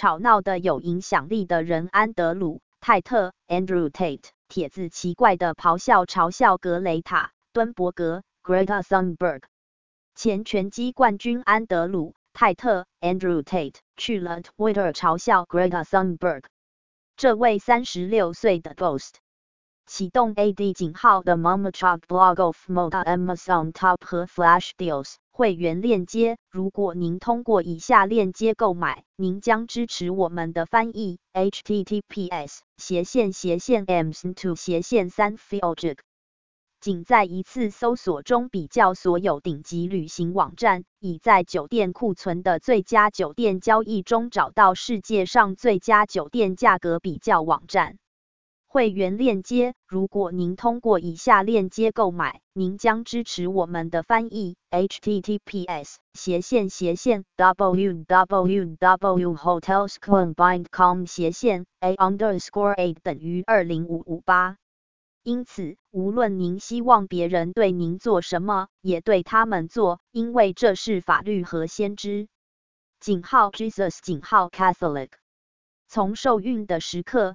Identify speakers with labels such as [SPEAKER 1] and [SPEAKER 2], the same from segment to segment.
[SPEAKER 1] 吵闹的有影响力的人安德鲁泰特 Andrew Tate，帖子奇怪的咆哮嘲笑格雷塔敦伯格 Greta Thunberg，前拳击冠军安德鲁泰特 Andrew Tate 去了 Twitter 嘲笑 Greta Thunberg，这位三十六岁的 Ghost。启动 AD 井号的 Mama Chalk Blog of Moda Amazon Top 和 Flash Deals 会员链接。如果您通过以下链接购买，您将支持我们的翻译。https 斜线斜线 ms2 斜线三 fiojig。仅在一次搜索中比较所有顶级旅行网站，已在酒店库存的最佳酒店交易中找到世界上最佳酒店价格比较网站。会员链接，如果您通过以下链接购买，您将支持我们的翻译。https 斜线斜线 www.hotelscombined.com 斜线 a underscore a 等于二零五五八。因此，无论您希望别人对您做什么，也对他们做，因为这是法律和先知。井号 Jesus 井号 Catholic 从受孕的时刻。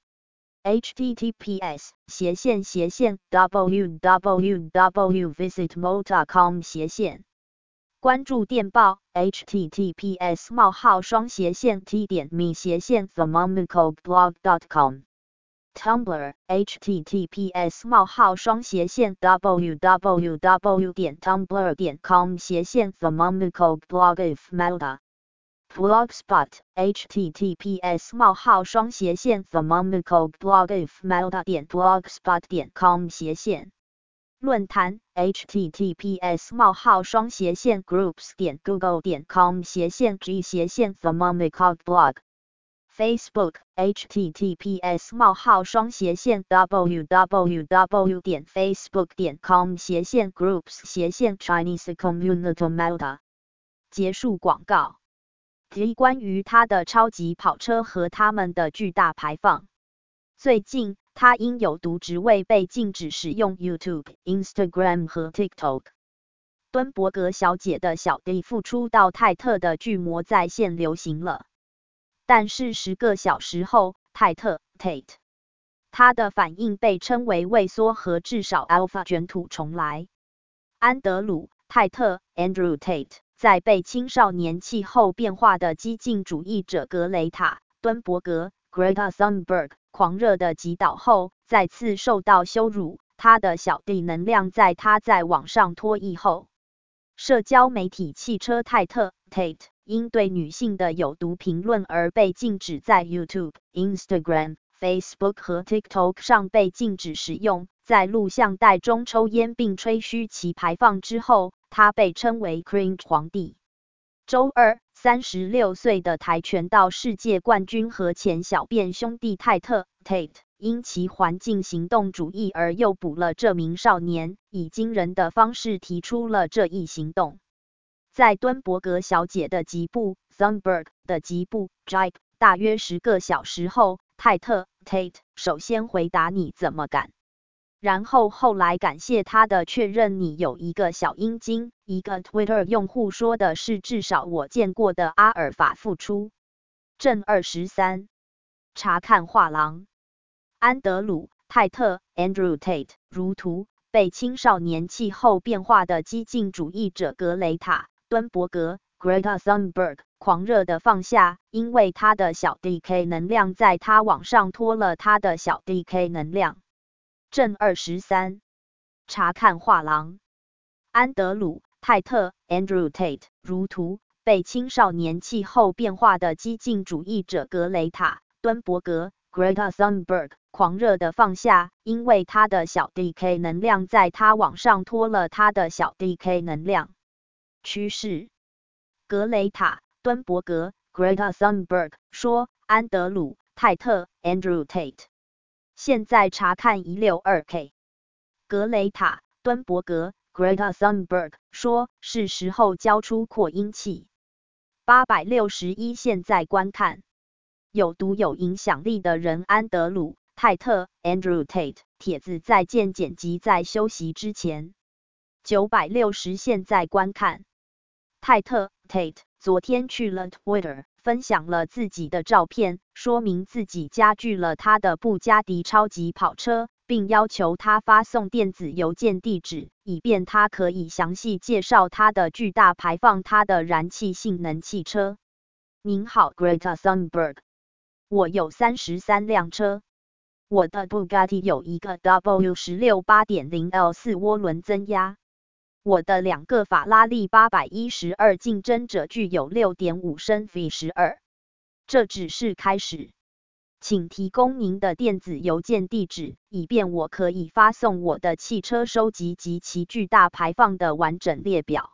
[SPEAKER 1] Https 斜线斜线 www.visitmo.com 斜线关注电报 https 冒号双斜线 t 点 me 斜线 themomicoblog.com Tumblr https 冒号双斜线 www 点 tumblr 点 com 斜线 themomicoblog if melda Blogspot https: 冒号双斜线 thermomicoblogifmelda 点 blogspot 点 com 斜线论坛 https: 冒号双斜线 groups 点 google 点 com 斜线 g 斜线 thermomicblog Facebook https: 冒号双斜线 www 点 facebook 点 com 斜线 groups 斜线 Chinese Community Melda 结束广告。关于他的超级跑车和他们的巨大排放。最近，他因有毒职位被禁止使用 YouTube、Instagram 和 TikTok。敦伯格小姐的小弟复出到泰特的巨魔在线流行了。但是十个小时后，泰特 Tate 他的反应被称为畏缩和至少 Alpha 卷土重来。安德鲁泰特 Andrew Tate。在被青少年气候变化的激进主义者格雷塔·敦伯格 （Greta Thunberg） 狂热的击倒后，再次受到羞辱。他的小弟能量在他在网上脱衣后，社交媒体汽车泰特 （Tate） 因对女性的有毒评论而被禁止在 YouTube、Instagram、Facebook 和 TikTok 上被禁止使用。在录像带中抽烟并吹嘘其排放之后。他被称为 “Cringe 皇帝”。周二，三十六岁的跆拳道世界冠军和前小便兄弟泰特 （Tate） 因其环境行动主义而诱捕了这名少年，以惊人的方式提出了这一行动。在敦伯格小姐的吉布 （Thunberg） 的吉布 （Jipe） 大约十个小时后，泰特 （Tate） 首先回答：“你怎么敢？然后后来感谢他的确认，你有一个小阴茎。一个 Twitter 用户说的是至少我见过的阿尔法复出。正二十三，查看画廊。安德鲁泰特 Andrew Tate 如图，被青少年气候变化的激进主义者格雷塔敦伯格 Greta Thunberg 狂热的放下，因为他的小 DK 能量在他往上拖了他的小 DK 能量。正二十三，查看画廊。安德鲁泰特 Andrew Tate 如图，被青少年气候变化的激进主义者格雷塔敦伯格 Greta Thunberg 狂热的放下，因为他的小 DK 能量在他往上拖了他的小 DK 能量。趋势。格雷塔敦伯格 Greta Thunberg 说：“安德鲁泰特 Andrew Tate。”现在查看一六二 K。格雷塔敦伯格 Greta Thunberg 说：“是时候交出扩音器。”八百六十一。现在观看有毒有影响力的人安德鲁泰特 Andrew Tate 帖子在见剪辑在休息之前。九百六十。现在观看泰特 Tate 昨天去了 Twitter。分享了自己的照片，说明自己加剧了他的布加迪超级跑车，并要求他发送电子邮件地址，以便他可以详细介绍他的巨大排放、他的燃气性能汽车。您好，Greta Thunberg，我有三十三辆车，我的布加迪有一个 W 十六八点零 L 四涡轮增压。我的两个法拉利八百一十二竞争者具有六点五升 V 十二。这只是开始，请提供您的电子邮件地址，以便我可以发送我的汽车收集及其巨大排放的完整列表。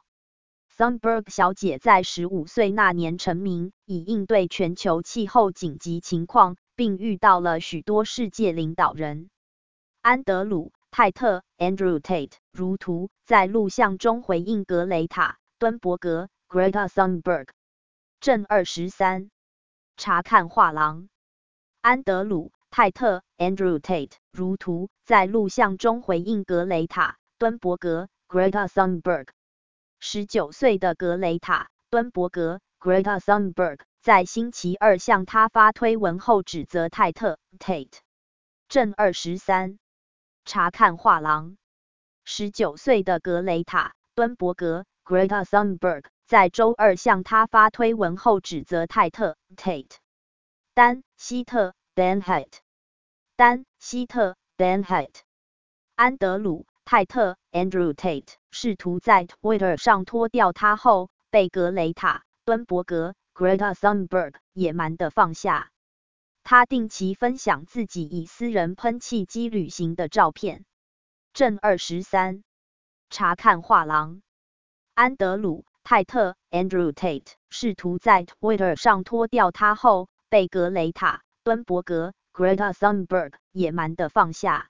[SPEAKER 1] Sunberg 小姐在十五岁那年成名，以应对全球气候紧急情况，并遇到了许多世界领导人。安德鲁。泰特 Andrew Tate 如图，在录像中回应格雷塔敦伯格 Greta Thunberg。正二十三，查看画廊。安德鲁泰特 Andrew Tate 如图，在录像中回应格雷塔敦伯格 Greta Thunberg。十九岁的格雷塔敦伯格 Greta Thunberg 在星期二向他发推文后指责泰特 Tate。正二十三。查看画廊。十九岁的格雷塔敦伯格 （Greta Thunberg） 在周二向他发推文后指责泰特 （Tate）、丹·希特 （Dan Hite）、丹·希特 （Dan Hite）、安德鲁·泰特 （Andrew Tate） 试图在 Twitter 上脱掉他后，被格雷塔敦伯格 （Greta Thunberg） 野蛮的放下。他定期分享自己以私人喷气机旅行的照片。正二十三，查看画廊。安德鲁泰特 Andrew Tate 试图在 Twitter 上脱掉他后，被格雷塔敦伯格 Greta Thunberg 野蛮的放下。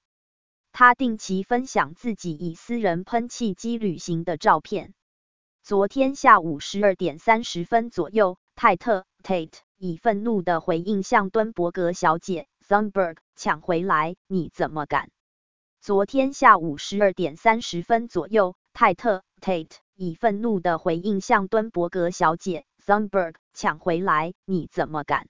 [SPEAKER 1] 他定期分享自己以私人喷气机旅行的照片。昨天下午十二点三十分左右，泰特 Tate。以愤怒的回应向敦伯格小姐 Thunberg 抢回来，你怎么敢？昨天下午十二点三十分左右，泰特 Tate 以愤怒的回应向敦伯格小姐 Thunberg 抢回来，你怎么敢？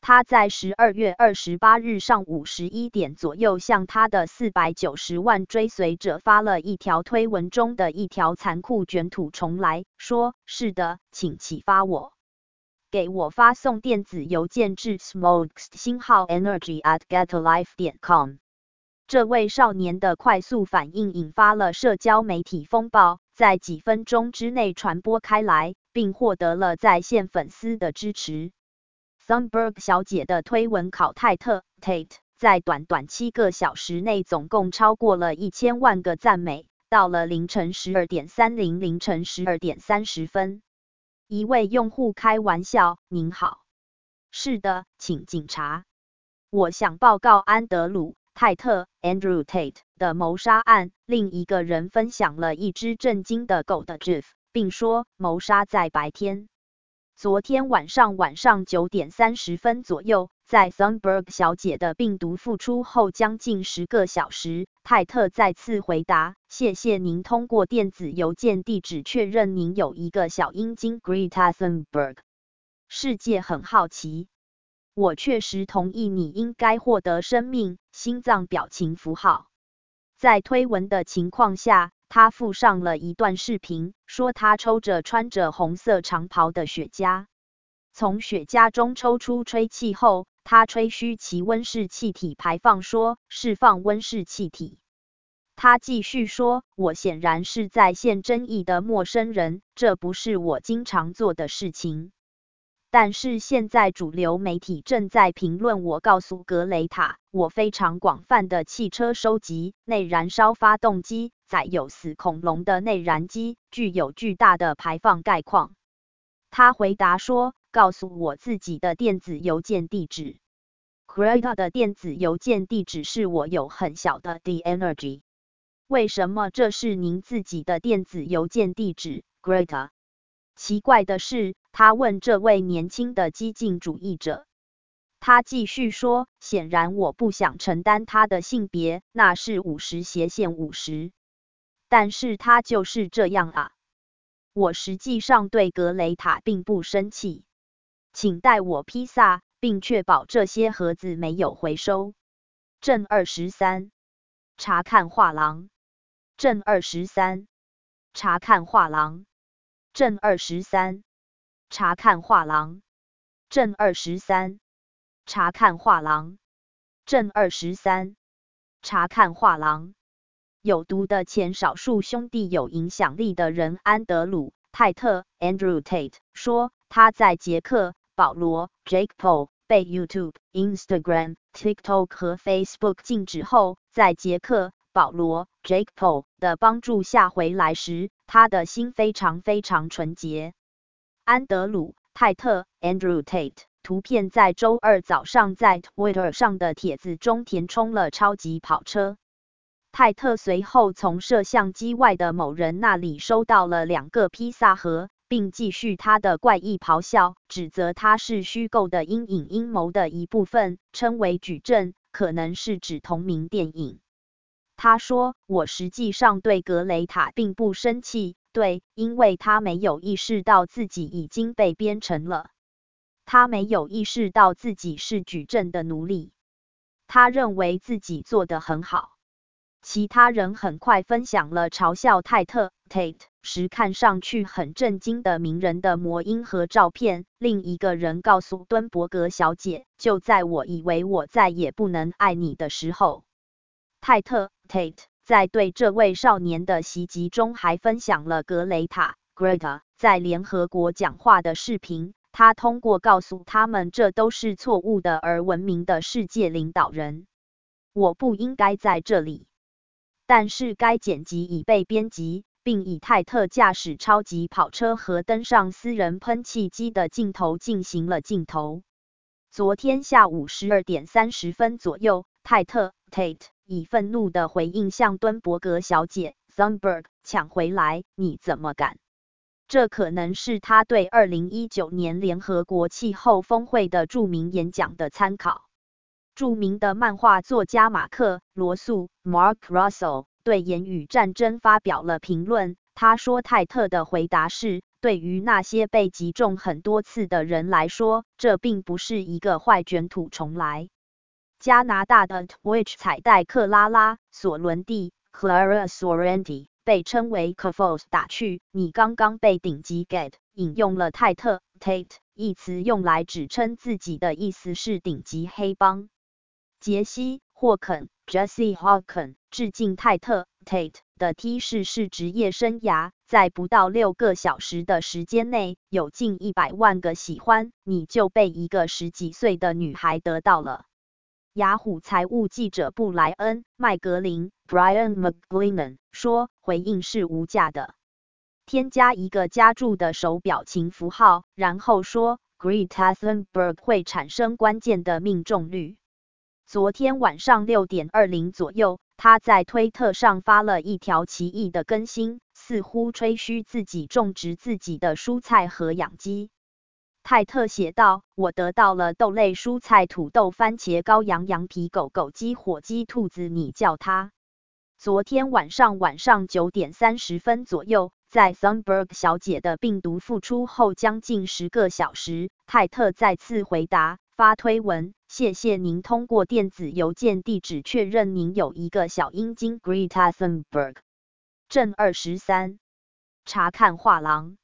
[SPEAKER 1] 他在十二月二十八日上午十一点左右向他的四百九十万追随者发了一条推文中的一条残酷卷土重来，说：“是的，请启发我。”给我发送电子邮件至 smokes 星号 energy at getalife 点 com。这位少年的快速反应引发了社交媒体风暴，在几分钟之内传播开来，并获得了在线粉丝的支持。Thunberg 小姐的推文考泰特 Tate 在短短七个小时内总共超过了一千万个赞美。到了凌晨十二点三零，凌晨十二点三十分。一位用户开玩笑：“您好，是的，请警察。我想报告安德鲁泰特 Andrew Tate 的谋杀案。”另一个人分享了一只震惊的狗的 GIF，并说：“谋杀在白天，昨天晚上晚上九点三十分左右，在 Thunberg 小姐的病毒复出后将近十个小时，泰特再次回答：“谢谢您通过电子邮件地址确认您有一个小阴茎。”Greta Thunberg，世界很好奇。我确实同意你应该获得生命。心脏表情符号。在推文的情况下，他附上了一段视频，说他抽着穿着红色长袍的雪茄，从雪茄中抽出吹气后。他吹嘘其温室气体排放，说释放温室气体。他继续说：“我显然是在线争议的陌生人，这不是我经常做的事情。但是现在主流媒体正在评论我。告诉格雷塔，我非常广泛的汽车收集内燃烧发动机，载有死恐龙的内燃机具有巨大的排放概况。”他回答说。告诉我自己的电子邮件地址。Greta 的电子邮件地址是我有很小的 D energy。为什么这是您自己的电子邮件地址，Greta？奇怪的是，他问这位年轻的激进主义者。他继续说：“显然我不想承担他的性别，那是五十斜线五十。但是他就是这样啊。我实际上对格雷塔并不生气。”请带我披萨，并确保这些盒子没有回收。正二十三，查看画廊。正二十三，查看画廊。正二十三，查看画廊。正二十三，查看画廊。正二十三，查看画廊。有毒的前少数兄弟有影响力的人安德鲁泰特 （Andrew Tate） 说，他在捷克。保罗 Jake Paul 被 YouTube、Instagram、TikTok 和 Facebook 禁止后，在杰克保罗 Jake Paul 的帮助下回来时，他的心非常非常纯洁。安德鲁泰特 Andrew Tate 图片在周二早上在 Twitter 上的帖子中填充了超级跑车。泰特随后从摄像机外的某人那里收到了两个披萨盒。并继续他的怪异咆哮，指责他是虚构的阴影阴谋的一部分，称为矩阵，可能是指同名电影。他说：“我实际上对格雷塔并不生气，对，因为他没有意识到自己已经被编程了，他没有意识到自己是矩阵的奴隶，他认为自己做得很好。”其他人很快分享了嘲笑泰特 Tate 时看上去很震惊的名人的模音和照片。另一个人告诉敦伯格小姐：“就在我以为我再也不能爱你的时候。”泰特 Tate 在对这位少年的袭击中还分享了格雷塔 Greta 在联合国讲话的视频。他通过告诉他们这都是错误的而闻名的世界领导人。我不应该在这里。但是该剪辑已被编辑，并以泰特驾驶超级跑车和登上私人喷气机的镜头进行了镜头。昨天下午十二点三十分左右，泰特 Tate 以愤怒的回应向敦伯格小姐 Thunberg 抢回来：“你怎么敢？”这可能是他对二零一九年联合国气候峰会的著名演讲的参考。著名的漫画作家马克·罗素 （Mark Russell） 对言语战争发表了评论。他说：“泰特的回答是，对于那些被击中很多次的人来说，这并不是一个坏卷土重来。”加拿大的 Twitch 彩带克拉拉·索伦蒂 （Clara Sorrenti） 被称为 k f o s 打趣：“你刚刚被顶级 get。”引用了泰特 （Tate） 一词，用来指称自己的意思是顶级黑帮。杰西·霍肯 （Jesse Hawken） 致敬泰特 （Tate） 的 T 式是职业生涯，在不到六个小时的时间内，有近一百万个喜欢，你就被一个十几岁的女孩得到了。雅虎财务记者布莱恩·麦格林 （Brian McGlinnan） 说：“回应是无价的。”添加一个加注的手表情符号，然后说：“Greta Thunberg 会产生关键的命中率。”昨天晚上六点二零左右，他在推特上发了一条奇异的更新，似乎吹嘘自己种植自己的蔬菜和养鸡。泰特写道：“我得到了豆类、蔬菜、土豆、番茄、羔羊、羊皮、狗狗、鸡、火鸡、兔子，你叫它。昨天晚上晚上九点三十分左右，在 Thunberg 小姐的病毒复出后将近十个小时，泰特再次回答发推文：谢谢您通过电子邮件地址确认您有一个小阴茎 Greta Thunberg。正二十三，查看画廊。”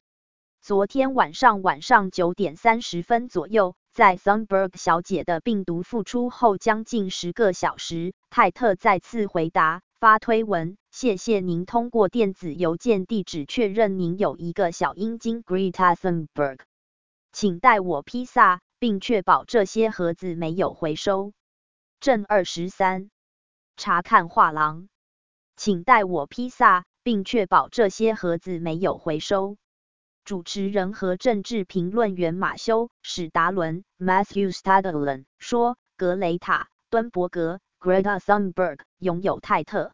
[SPEAKER 1] 昨天晚上晚上九点三十分左右，在 Thunberg 小姐的病毒复出后将近十个小时，泰特再次回答发推文：谢谢您通过电子邮件地址确认您有一个小阴茎 Greta Thunberg，请带我披萨，并确保这些盒子没有回收。正二十三，查看画廊，请带我披萨，并确保这些盒子没有回收。主持人和政治评论员马修·史达伦 （Matthew Stadlen） 说：“格雷塔·敦伯格 （Greta Thunberg） 拥有泰特。”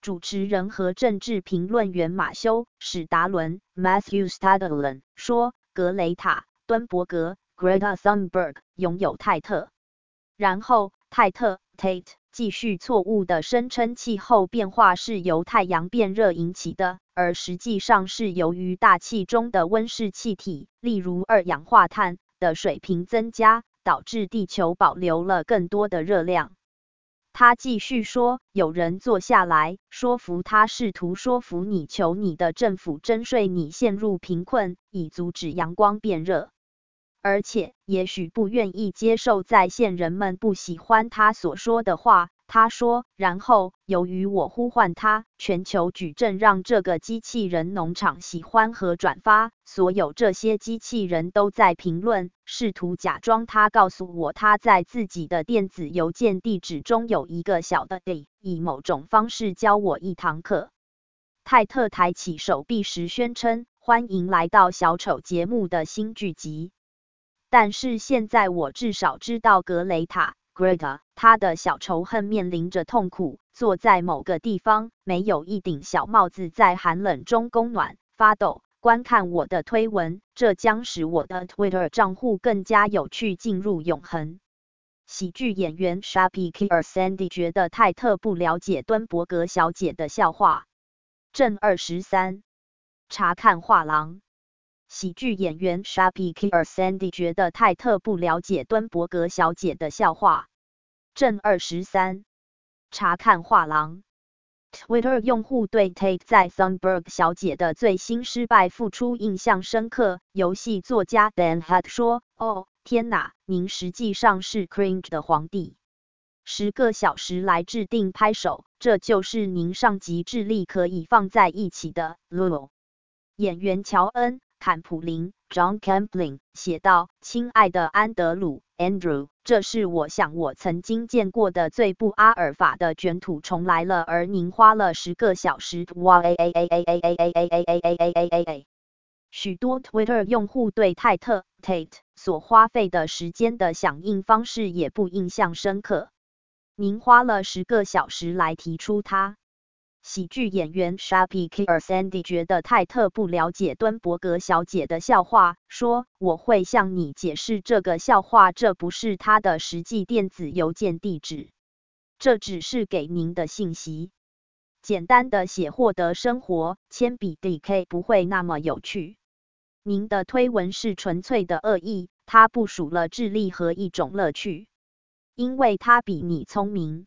[SPEAKER 1] 主持人和政治评论员马修·史达伦 （Matthew Stadlen） 说：“格雷塔·敦伯格 （Greta Thunberg） 拥有泰特。”然后，泰特 （Tate）。继续错误的声称气候变化是由太阳变热引起的，而实际上是由于大气中的温室气体，例如二氧化碳的水平增加，导致地球保留了更多的热量。他继续说，有人坐下来说服他，试图说服你，求你的政府征税你，陷入贫困，以阻止阳光变热。而且，也许不愿意接受在线人们不喜欢他所说的话。他说，然后由于我呼唤他，全球矩阵让这个机器人农场喜欢和转发，所有这些机器人都在评论，试图假装他告诉我他在自己的电子邮件地址中有一个小的 d，以某种方式教我一堂课。泰特抬起手臂时宣称：“欢迎来到小丑节目的新剧集。”但是现在我至少知道格雷塔 （Greta） 她的小仇恨面临着痛苦，坐在某个地方，没有一顶小帽子，在寒冷中供暖、发抖，观看我的推文。这将使我的 Twitter 账户更加有趣，进入永恒。喜剧演员 Sharpie Killer Sandy 觉得泰特不了解敦伯格小姐的笑话。正二十三，查看画廊。喜剧演员 s h a p i k i r Sandy 觉得泰特不了解敦伯格小姐的笑话。正二十三，查看画廊。Twitter 用户对 Tate 在 s u n b e r g 小姐的最新失败复出印象深刻。游戏作家 Dan h u t 说：“哦，天哪，您实际上是 Cringe 的皇帝。十个小时来制定拍手，这就是您上级智力可以放在一起的。” Lulu 演员乔恩。坎普林 （John Campling） 写道：“亲爱的安德鲁 （Andrew），这是我想我曾经见过的最不阿尔法的卷土重来了。而您花了十个小时。”哇。许多 Twitter 用户对泰特 （Tate） 所花费的时间的响应方式也不印象深刻。您花了十个小时来提出它。喜剧演员 Sharpie Killer Sandy 觉得泰特不了解敦伯格小姐的笑话，说：“我会向你解释这个笑话，这不是他的实际电子邮件地址，这只是给您的信息。简单的写获得生活，铅笔 DK 不会那么有趣。您的推文是纯粹的恶意，它部署了智力和一种乐趣，因为它比你聪明。”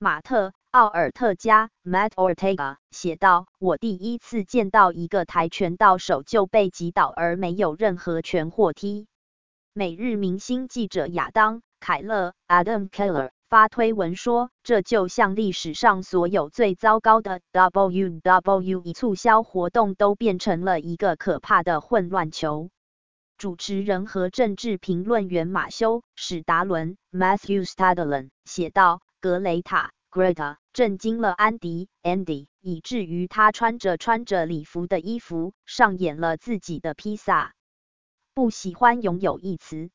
[SPEAKER 1] 马特。奥尔特加 Matt Ortega 写道：“我第一次见到一个跆拳道手就被击倒而没有任何拳或踢。”每日明星记者亚当·凯勒 Adam Keller 发推文说：“这就像历史上所有最糟糕的 WWE 促销活动都变成了一个可怕的混乱球。”主持人和政治评论员马修·史达伦 Matthew Stadlen 写道：“格雷塔。” Greta 震惊了安迪 Andy，以至于他穿着穿着礼服的衣服上演了自己的披萨。不喜欢拥有一词，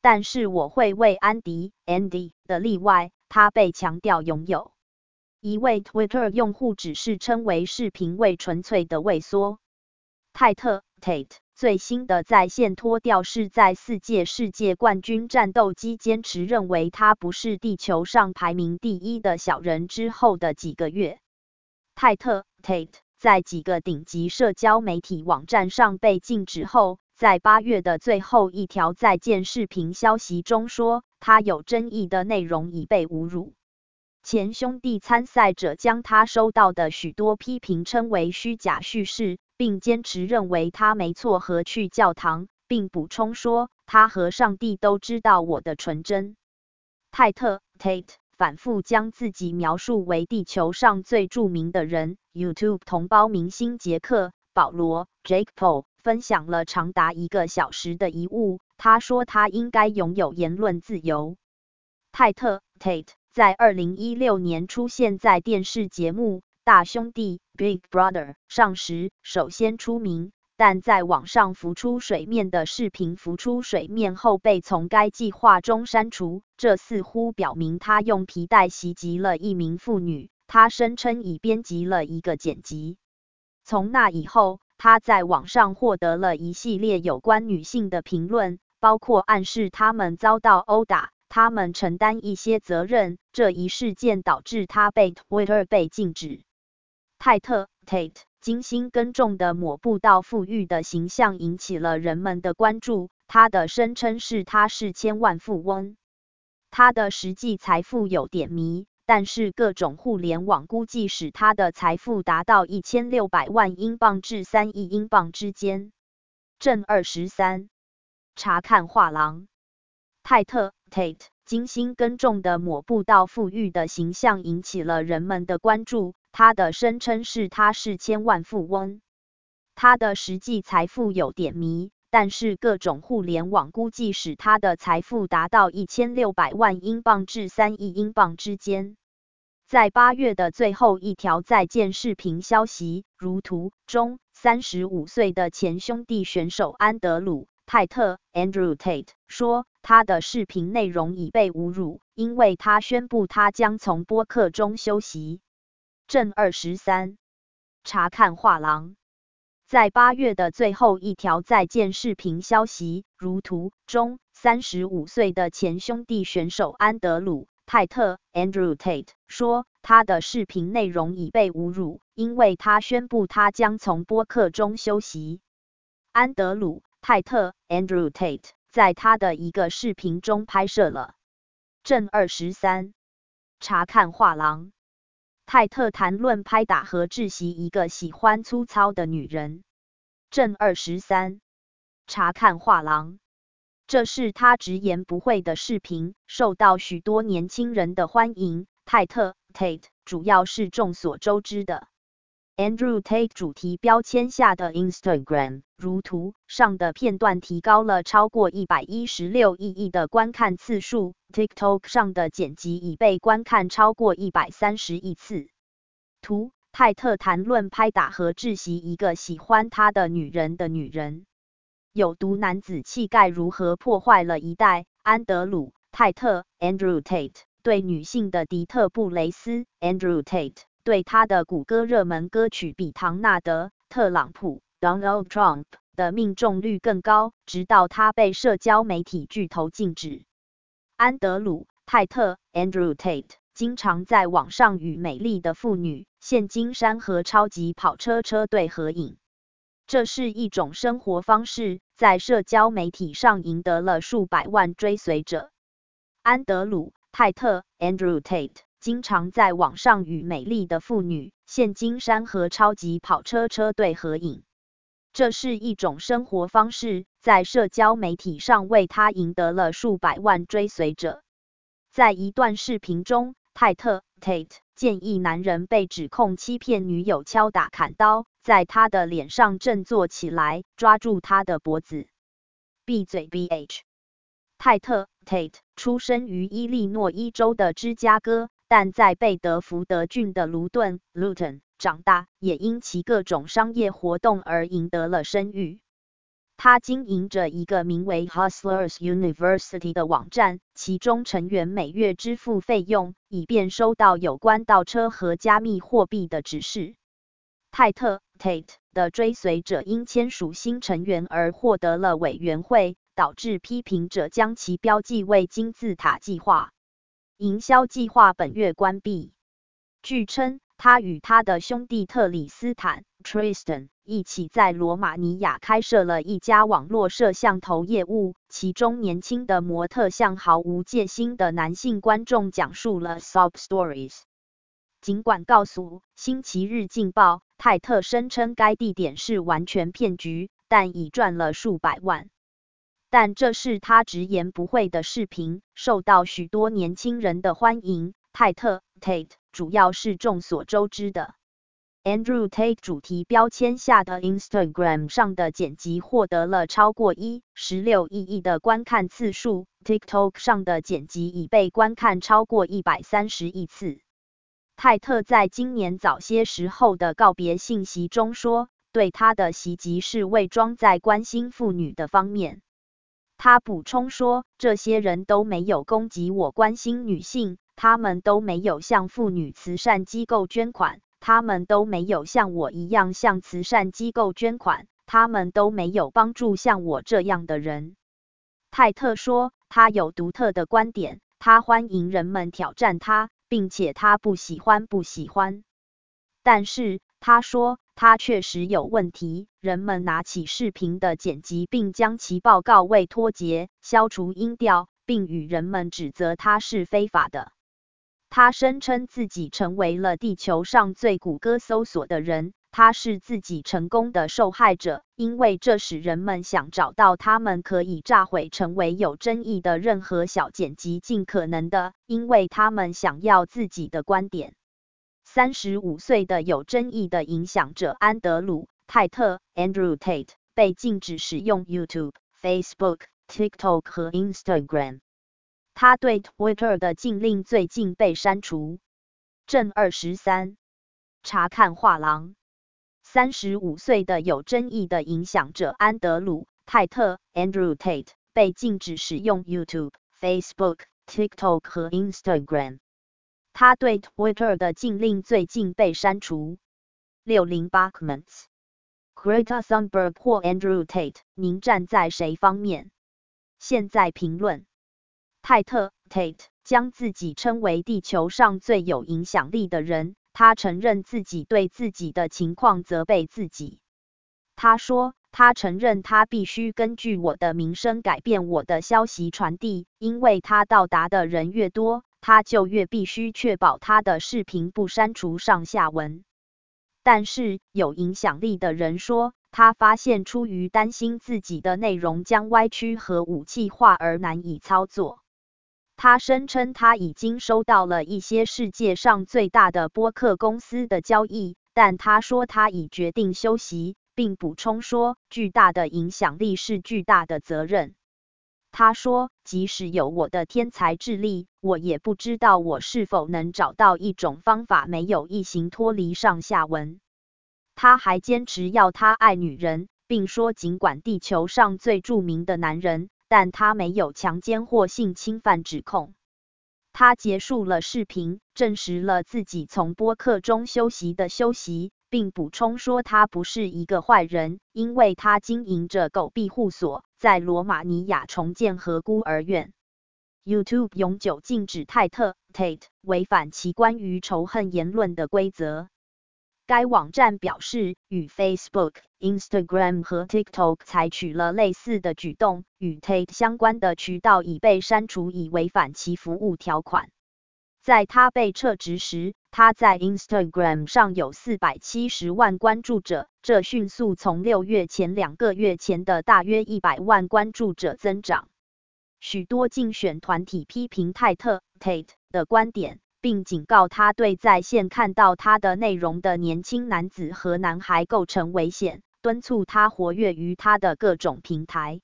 [SPEAKER 1] 但是我会为安迪 Andy 的例外，他被强调拥有。一位 Twitter 用户只是称为视频为纯粹的畏缩。泰特 Tate 最新的在线脱掉是在四届世界冠军战斗机坚持认为他不是地球上排名第一的小人之后的几个月。泰特 Tate 在几个顶级社交媒体网站上被禁止后，在八月的最后一条在线视频消息中说，他有争议的内容已被侮辱。前兄弟参赛者将他收到的许多批评称为虚假叙事，并坚持认为他没错和去教堂，并补充说他和上帝都知道我的纯真。泰特 Tate 反复将自己描述为地球上最著名的人。YouTube 同胞明星杰克·保罗 （Jake Paul） 分享了长达一个小时的遗物。他说他应该拥有言论自由。泰特 Tate。在二零一六年出现在电视节目《大兄弟》（Big Brother） 上时，首先出名，但在网上浮出水面的视频浮出水面后被从该计划中删除。这似乎表明他用皮带袭击了一名妇女。他声称已编辑了一个剪辑。从那以后，他在网上获得了一系列有关女性的评论，包括暗示他们遭到殴打。他们承担一些责任。这一事件导致他被 Twitter 被禁止。泰特 Tate 精心耕种的抹布到富裕的形象引起了人们的关注。他的声称是他是千万富翁，他的实际财富有点迷，但是各种互联网估计使他的财富达到一千六百万英镑至三亿英镑之间。正二十三，查看画廊。泰特 Tate 精心耕种的抹布到富裕的形象引起了人们的关注。他的声称是他是千万富翁，他的实际财富有点迷，但是各种互联网估计使他的财富达到一千六百万英镑至三亿英镑之间。在八月的最后一条在建视频消息如图中，三十五岁的前兄弟选手安德鲁。泰特 Andrew Tate 说，他的视频内容已被侮辱，因为他宣布他将从播客中休息。正二十三，查看画廊。在八月的最后一条在线视频消息如图中，三十五岁的前兄弟选手安德鲁泰特 Andrew Tate 说，他的视频内容已被侮辱，因为他宣布他将从播客中休息。安德鲁。泰特 Andrew Tate 在他的一个视频中拍摄了正二十三查看画廊。泰特谈论拍打和窒息一个喜欢粗糙的女人。正二十三查看画廊。这是他直言不讳的视频，受到许多年轻人的欢迎。泰特 Tate 主要是众所周知的。Andrew Tate 主题标签下的 Instagram 如图上的片段提高了超过一百一十六亿亿的观看次数，TikTok 上的剪辑已被观看超过一百三十亿次。图泰特谈论拍打和窒息一个喜欢他的女人的女人，有毒男子气概如何破坏了一代。安德鲁泰特 Andrew Tate 对女性的迪特布雷斯 Andrew Tate。对他的谷歌热门歌曲比唐纳德·特朗普 （Donald Trump） 的命中率更高，直到他被社交媒体巨头禁止。安德鲁·泰特 （Andrew Tate） 经常在网上与美丽的妇女、现金山和超级跑车车队合影，这是一种生活方式，在社交媒体上赢得了数百万追随者。安德鲁·泰特 （Andrew Tate）。经常在网上与美丽的妇女、现金山和超级跑车车队合影，这是一种生活方式，在社交媒体上为他赢得了数百万追随者。在一段视频中，泰特 Tate 建议男人被指控欺骗女友敲打砍刀，在他的脸上振作起来，抓住他的脖子。闭嘴，BH。泰特 Tate 出生于伊利诺伊州的芝加哥。但在贝德福德郡的卢顿 （Luton） 长大，也因其各种商业活动而赢得了声誉。他经营着一个名为 Hustlers University 的网站，其中成员每月支付费用，以便收到有关倒车和加密货币的指示。泰特 Tate 的追随者因签署新成员而获得了委员会，导致批评者将其标记为金字塔计划。营销计划本月关闭。据称，他与他的兄弟特里斯坦 Tristan 一起在罗马尼亚开设了一家网络摄像头业务，其中年轻的模特向毫无戒心的男性观众讲述了 sob stories。尽管告诉《星期日镜报》，泰特声称该地点是完全骗局，但已赚了数百万。但这是他直言不讳的视频，受到许多年轻人的欢迎。泰特 Tate 主要是众所周知的 Andrew Tate 主题标签下的 Instagram 上的剪辑获得了超过一十六亿亿的观看次数，TikTok 上的剪辑已被观看超过一百三十亿次。泰特在今年早些时候的告别信息中说，对他的袭击是伪装在关心妇女的方面。他补充说：“这些人都没有攻击我关心女性，他们都没有向妇女慈善机构捐款，他们都没有像我一样向慈善机构捐款，他们都没有帮助像我这样的人。”泰特说：“他有独特的观点，他欢迎人们挑战他，并且他不喜欢不喜欢。”但是他说。他确实有问题。人们拿起视频的剪辑，并将其报告为脱节、消除音调，并与人们指责他是非法的。他声称自己成为了地球上最谷歌搜索的人。他是自己成功的受害者，因为这使人们想找到他们可以炸毁成为有争议的任何小剪辑，尽可能的，因为他们想要自己的观点。三十五岁的有争议的影响者安德鲁·泰特 （Andrew Tate） 被禁止使用 YouTube、Facebook、TikTok 和 Instagram。他对 Twitter 的禁令最近被删除。正二十三，查看画廊。三十五岁的有争议的影响者安德鲁·泰特 （Andrew Tate） 被禁止使用 YouTube、Facebook、TikTok 和 Instagram。他对 Twitter 的禁令最近被删除。六零八 comments。Greta Thunberg 或 Andrew Tate，您站在谁方面？现在评论。泰特 Tate 将自己称为地球上最有影响力的人。他承认自己对自己的情况责备自己。他说，他承认他必须根据我的名声改变我的消息传递，因为他到达的人越多。他就越必须确保他的视频不删除上下文。但是有影响力的人说，他发现出于担心自己的内容将歪曲和武器化而难以操作。他声称他已经收到了一些世界上最大的播客公司的交易，但他说他已决定休息，并补充说，巨大的影响力是巨大的责任。他说：“即使有我的天才智力，我也不知道我是否能找到一种方法，没有一行脱离上下文。”他还坚持要他爱女人，并说，尽管地球上最著名的男人，但他没有强奸或性侵犯指控。他结束了视频，证实了自己从播客中休息的休息。并补充说，他不是一个坏人，因为他经营着狗庇护所，在罗马尼亚重建和孤儿院。YouTube 永久禁止泰特 Tate 违反其关于仇恨言论的规则。该网站表示，与 Facebook、Instagram 和 TikTok 采取了类似的举动，与 Tate 相关的渠道已被删除，以违反其服务条款。在他被撤职时，他在 Instagram 上有四百七十万关注者，这迅速从六月前两个月前的大约一百万关注者增长。许多竞选团体批评泰特 Tate 的观点，并警告他对在线看到他的内容的年轻男子和男孩构成危险，敦促他活跃于他的各种平台。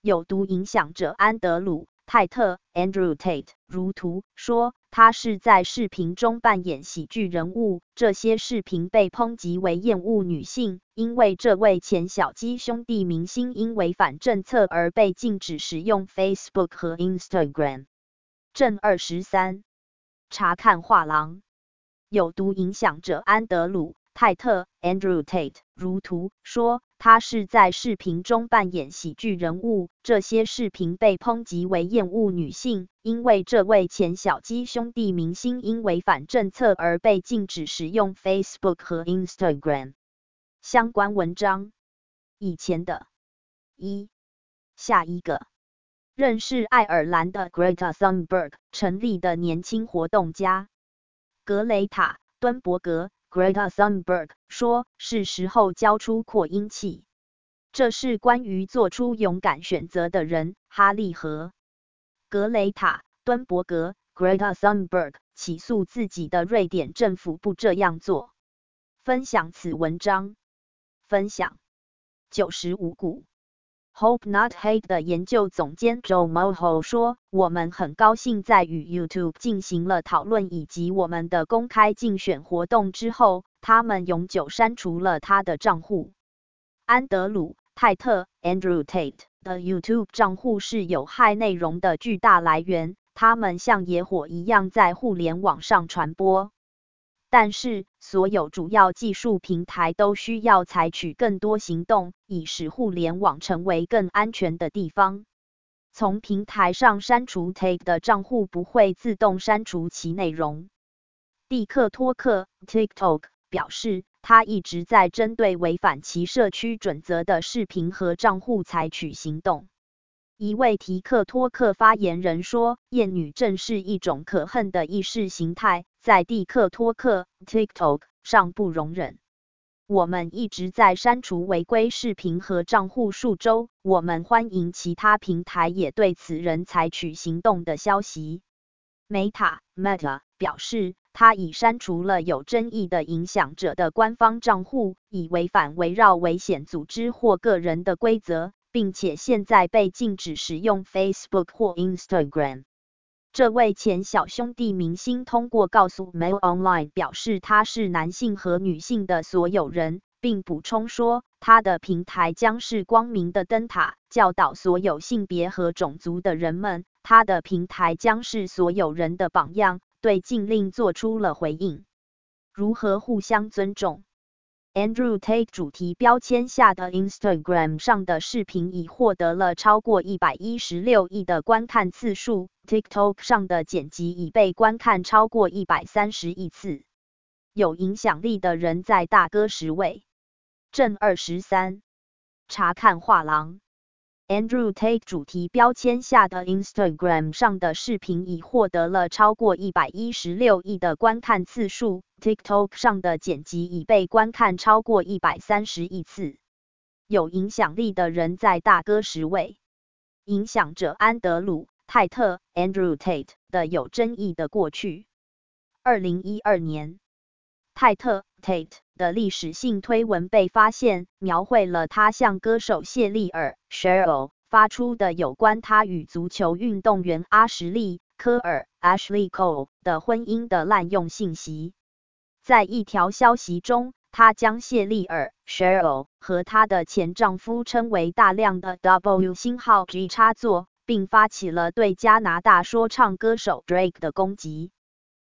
[SPEAKER 1] 有毒影响者安德鲁。泰特 Andrew Tate 如图说，他是在视频中扮演喜剧人物。这些视频被抨击为厌恶女性，因为这位前小鸡兄弟明星因违反政策而被禁止使用 Facebook 和 Instagram。正二十三，查看画廊。有毒影响者安德鲁。泰特 Andrew Tate 如图说，他是在视频中扮演喜剧人物。这些视频被抨击为厌恶女性，因为这位前小鸡兄弟明星因违反政策而被禁止使用 Facebook 和 Instagram。相关文章，以前的。一，下一个，认识爱尔兰的 Greta Thunberg 成立的年轻活动家格雷塔敦伯格。Greta Thunberg 说：“是时候交出扩音器。”这是关于做出勇敢选择的人。哈利和格雷塔敦伯格 （Greta Thunberg） 起诉自己的瑞典政府不这样做。分享此文章。分享九十五股。Hope Not Hate 的研究总监 Joe Moho 说：“我们很高兴在与 YouTube 进行了讨论以及我们的公开竞选活动之后，他们永久删除了他的账户。”安德鲁·泰特 （Andrew Tate） 的 YouTube 账户是有害内容的巨大来源，他们像野火一样在互联网上传播。但是，所有主要技术平台都需要采取更多行动，以使互联网成为更安全的地方。从平台上删除 Take 的账户不会自动删除其内容。蒂克托克 （TikTok） 表示，他一直在针对违反其社区准则的视频和账户采取行动。一位提克托克发言人说：“厌女症是一种可恨的意识形态，在蒂克托克 （TikTok） 上不容忍。我们一直在删除违规视频和账户数周。我们欢迎其他平台也对此人采取行动的消息。” Meta Meta 表示，他已删除了有争议的影响者的官方账户，以违反围绕危险组织或个人的规则。并且现在被禁止使用 Facebook 或 Instagram。这位前小兄弟明星通过告诉 Mail Online 表示他是男性和女性的所有人，并补充说他的平台将是光明的灯塔，教导所有性别和种族的人们。他的平台将是所有人的榜样，对禁令做出了回应。如何互相尊重？Andrew Tate 主题标签下的 Instagram 上的视频已获得了超过一百一十六亿的观看次数，TikTok 上的剪辑已被观看超过一百三十亿次。有影响力的人在大哥十位，正二十三。查看画廊。Andrew Tate 主题标签下的 Instagram 上的视频已获得了超过一百一十六亿的观看次数，TikTok 上的剪辑已被观看超过一百三十亿次。有影响力的人在大哥十位，影响者安德鲁·泰特 （Andrew Tate） 的有争议的过去。二零一二年，泰特 （Tate）。的历史性推文被发现，描绘了他向歌手谢丽尔 （Cheryl） 发出的有关他与足球运动员阿什利·科尔 （Ashley Cole） 的婚姻的滥用信息。在一条消息中，他将谢丽尔 （Cheryl） 和她的前丈夫称为大量的 W 星号 G 插座，并发起了对加拿大说唱歌手 Drake 的攻击。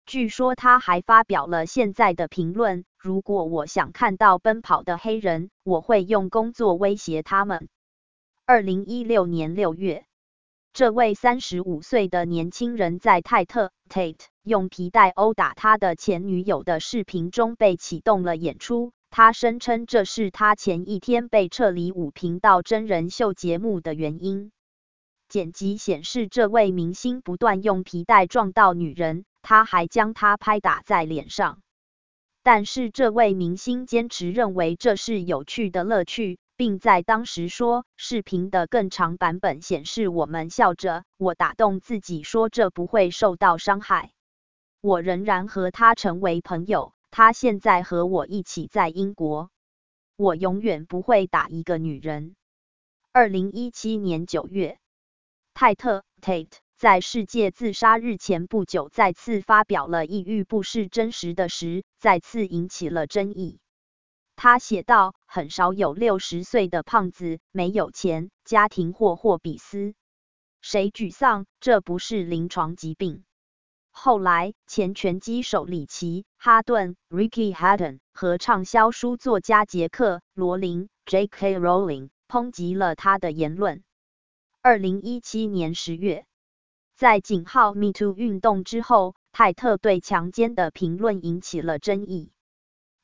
[SPEAKER 1] 据说他还发表了现在的评论。如果我想看到奔跑的黑人，我会用工作威胁他们。二零一六年六月，这位三十五岁的年轻人在泰特 Tate 用皮带殴打他的前女友的视频中被启动了演出。他声称这是他前一天被撤离五频道真人秀节目的原因。剪辑显示，这位明星不断用皮带撞到女人，他还将她拍打在脸上。但是这位明星坚持认为这是有趣的乐趣，并在当时说，视频的更长版本显示我们笑着。我打动自己说这不会受到伤害。我仍然和他成为朋友，他现在和我一起在英国。我永远不会打一个女人。二零一七年九月，泰特 Tate。在世界自杀日前不久，再次发表了抑郁不是真实的时，再次引起了争议。他写道：“很少有六十岁的胖子没有钱、家庭或霍比斯。谁沮丧？这不是临床疾病。”后来，前拳击手里奇·哈顿 （Ricky Hatton） 和畅销书作家杰克·罗琳 （J.K. Rowling） 抨击了他的言论。二零一七年十月，在井号 Me Too 运动之后，泰特对强奸的评论引起了争议。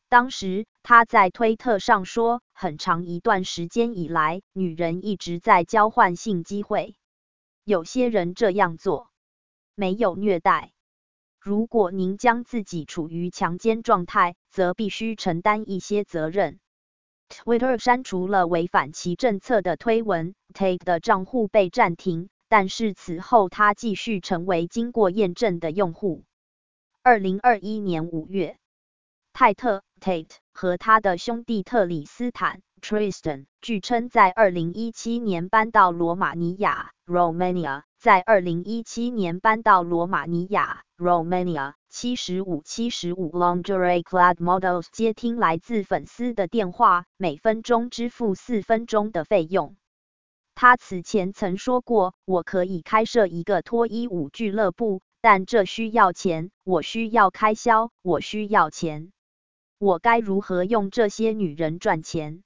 [SPEAKER 1] 当时，他在推特上说：“很长一段时间以来，女人一直在交换性机会。有些人这样做，没有虐待。”如果您将自己处于强奸状态，则必须承担一些责任。Twitter 删除了违反其政策的推文，Tate 的账户被暂停，但是此后他继续成为经过验证的用户。二零二一年五月，泰特 Tate 和他的兄弟特里斯坦 Tristan 据称在二零一七年搬到罗马尼亚 Romania。在二零一七年搬到罗马尼亚 （Romania），七十五七十五 Lingerie Cloud Models 接听来自粉丝的电话，每分钟支付四分钟的费用。他此前曾说过：“我可以开设一个脱衣舞俱乐部，但这需要钱，我需要开销，我需要钱。我该如何用这些女人赚钱？”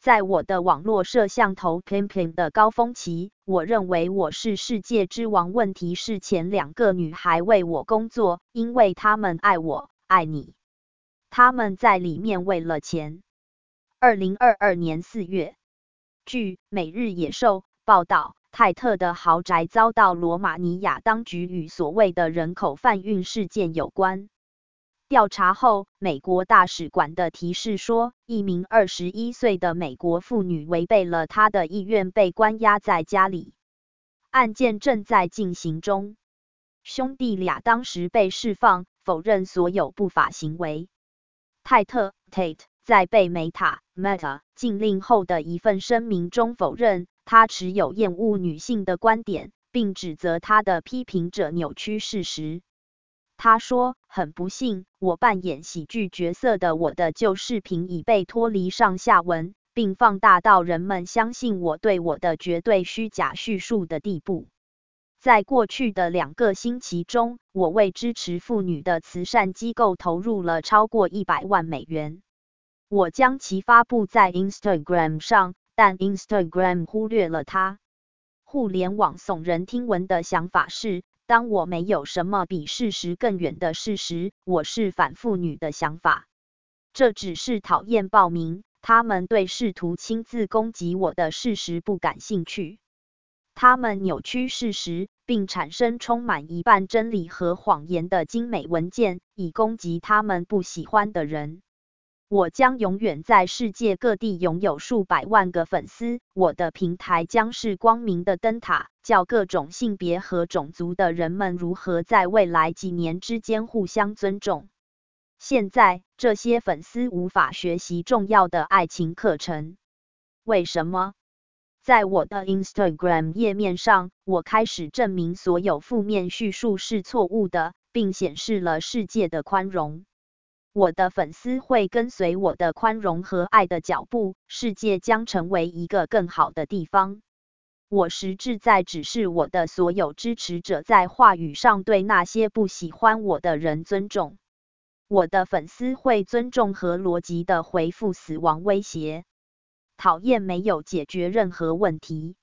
[SPEAKER 1] 在我的网络摄像头 pimping 的高峰期，我认为我是世界之王。问题是前两个女孩为我工作，因为她们爱我，爱你。他们在里面为了钱。二零二二年四月，据《每日野兽》报道，泰特的豪宅遭到罗马尼亚当局与所谓的人口贩运事件有关。调查后，美国大使馆的提示说，一名二十一岁的美国妇女违背了她的意愿被关押在家里。案件正在进行中。兄弟俩当时被释放，否认所有不法行为。泰特 Tate 在被美塔 Meta 禁令后的一份声明中否认他持有厌恶女性的观点，并指责他的批评者扭曲事实。他说：“很不幸，我扮演喜剧角色的我的旧视频已被脱离上下文，并放大到人们相信我对我的绝对虚假叙述的地步。在过去的两个星期中，我为支持妇女的慈善机构投入了超过一百万美元。我将其发布在 Instagram 上，但 Instagram 忽略了它。互联网耸人听闻的想法是。”当我没有什么比事实更远的事实，我是反妇女的想法。这只是讨厌报名，他们对试图亲自攻击我的事实不感兴趣。他们扭曲事实，并产生充满一半真理和谎言的精美文件，以攻击他们不喜欢的人。我将永远在世界各地拥有数百万个粉丝。我的平台将是光明的灯塔，教各种性别和种族的人们如何在未来几年之间互相尊重。现在，这些粉丝无法学习重要的爱情课程。为什么？在我的 Instagram 页面上，我开始证明所有负面叙述是错误的，并显示了世界的宽容。我的粉丝会跟随我的宽容和爱的脚步，世界将成为一个更好的地方。我实质在指示我的所有支持者在话语上对那些不喜欢我的人尊重。我的粉丝会尊重和逻辑的回复死亡威胁。讨厌没有解决任何问题，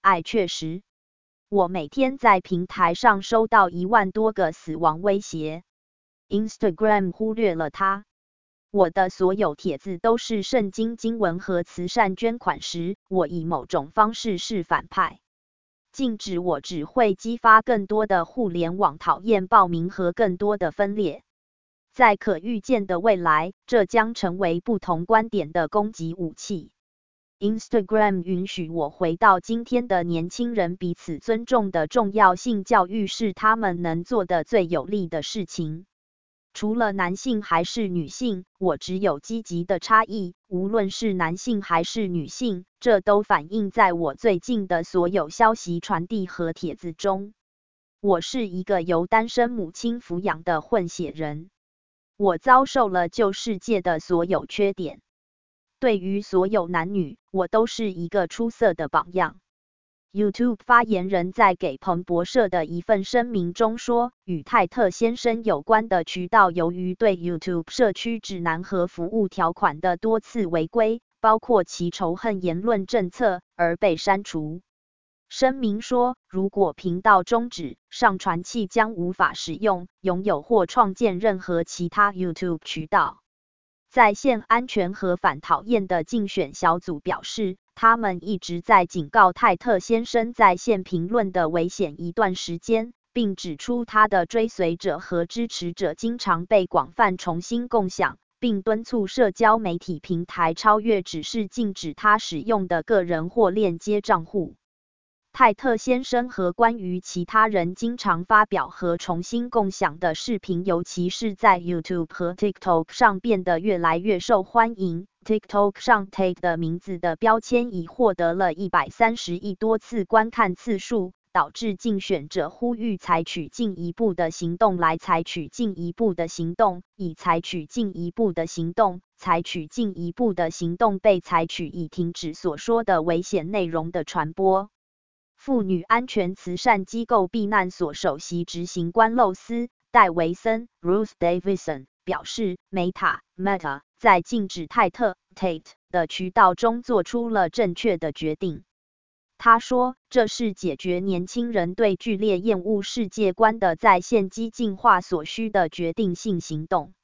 [SPEAKER 1] 爱确实。我每天在平台上收到一万多个死亡威胁。Instagram 忽略了它。我的所有帖子都是圣经经文和慈善捐款时，我以某种方式是反派。禁止我只会激发更多的互联网讨厌报名和更多的分裂。在可预见的未来，这将成为不同观点的攻击武器。Instagram 允许我回到今天的年轻人彼此尊重的重要性教育是他们能做的最有利的事情。除了男性还是女性，我只有积极的差异。无论是男性还是女性，这都反映在我最近的所有消息传递和帖子中。我是一个由单身母亲抚养的混血人，我遭受了旧世界的所有缺点。对于所有男女，我都是一个出色的榜样。YouTube 发言人在给彭博社的一份声明中说，与泰特先生有关的渠道由于对 YouTube 社区指南和服务条款的多次违规，包括其仇恨言论政策，而被删除。声明说，如果频道终止，上传器将无法使用、拥有或创建任何其他 YouTube 渠道。在线安全和反讨厌的竞选小组表示。他们一直在警告泰特先生在线评论的危险一段时间，并指出他的追随者和支持者经常被广泛重新共享，并敦促社交媒体平台超越只是禁止他使用的个人或链接账户。泰特先生和关于其他人经常发表和重新共享的视频，尤其是在 YouTube 和 TikTok 上变得越来越受欢迎。TikTok 上 Tate 的名字的标签已获得了一百三十亿多次观看次数，导致竞选者呼吁采取进一步的行动来采取进一步的行动，以采取进一步的行动，采取进一步的行动被采取以停止所说的危险内容的传播。妇女安全慈善机构避难所首席执行官露丝·戴维森 （Ruth Davidson） 表示，Meta Meta 在禁止泰特 Tate 的渠道中做出了正确的决定。他说，这是解决年轻人对剧烈厌恶世界观的在线激进化所需的决定性行动。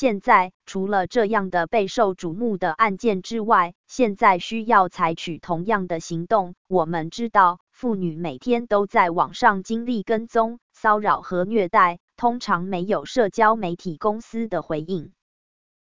[SPEAKER 1] 现在，除了这样的备受瞩目的案件之外，现在需要采取同样的行动。我们知道，妇女每天都在网上经历跟踪、骚扰和虐待，通常没有社交媒体公司的回应。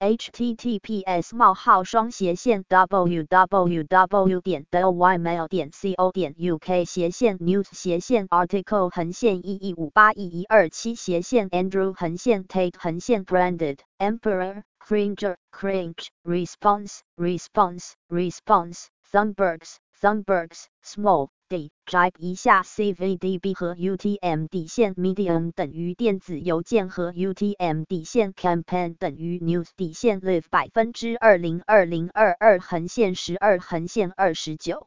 [SPEAKER 1] https: 冒号双斜线 www. 点 delymail. 点 co. 点 uk 斜线 news 斜线 article 横线一一五八一一二七斜线 Andrew 横线 Tate 横线 branded emperor cringer cringe response response response Thunbergs Thunbergs small d type 一下 cvdb 和 utm 底线 medium 等于电子邮件和 utm 底线 campaign 等于 news 底线 live 百分之二零二零二二横线十二横线二十九。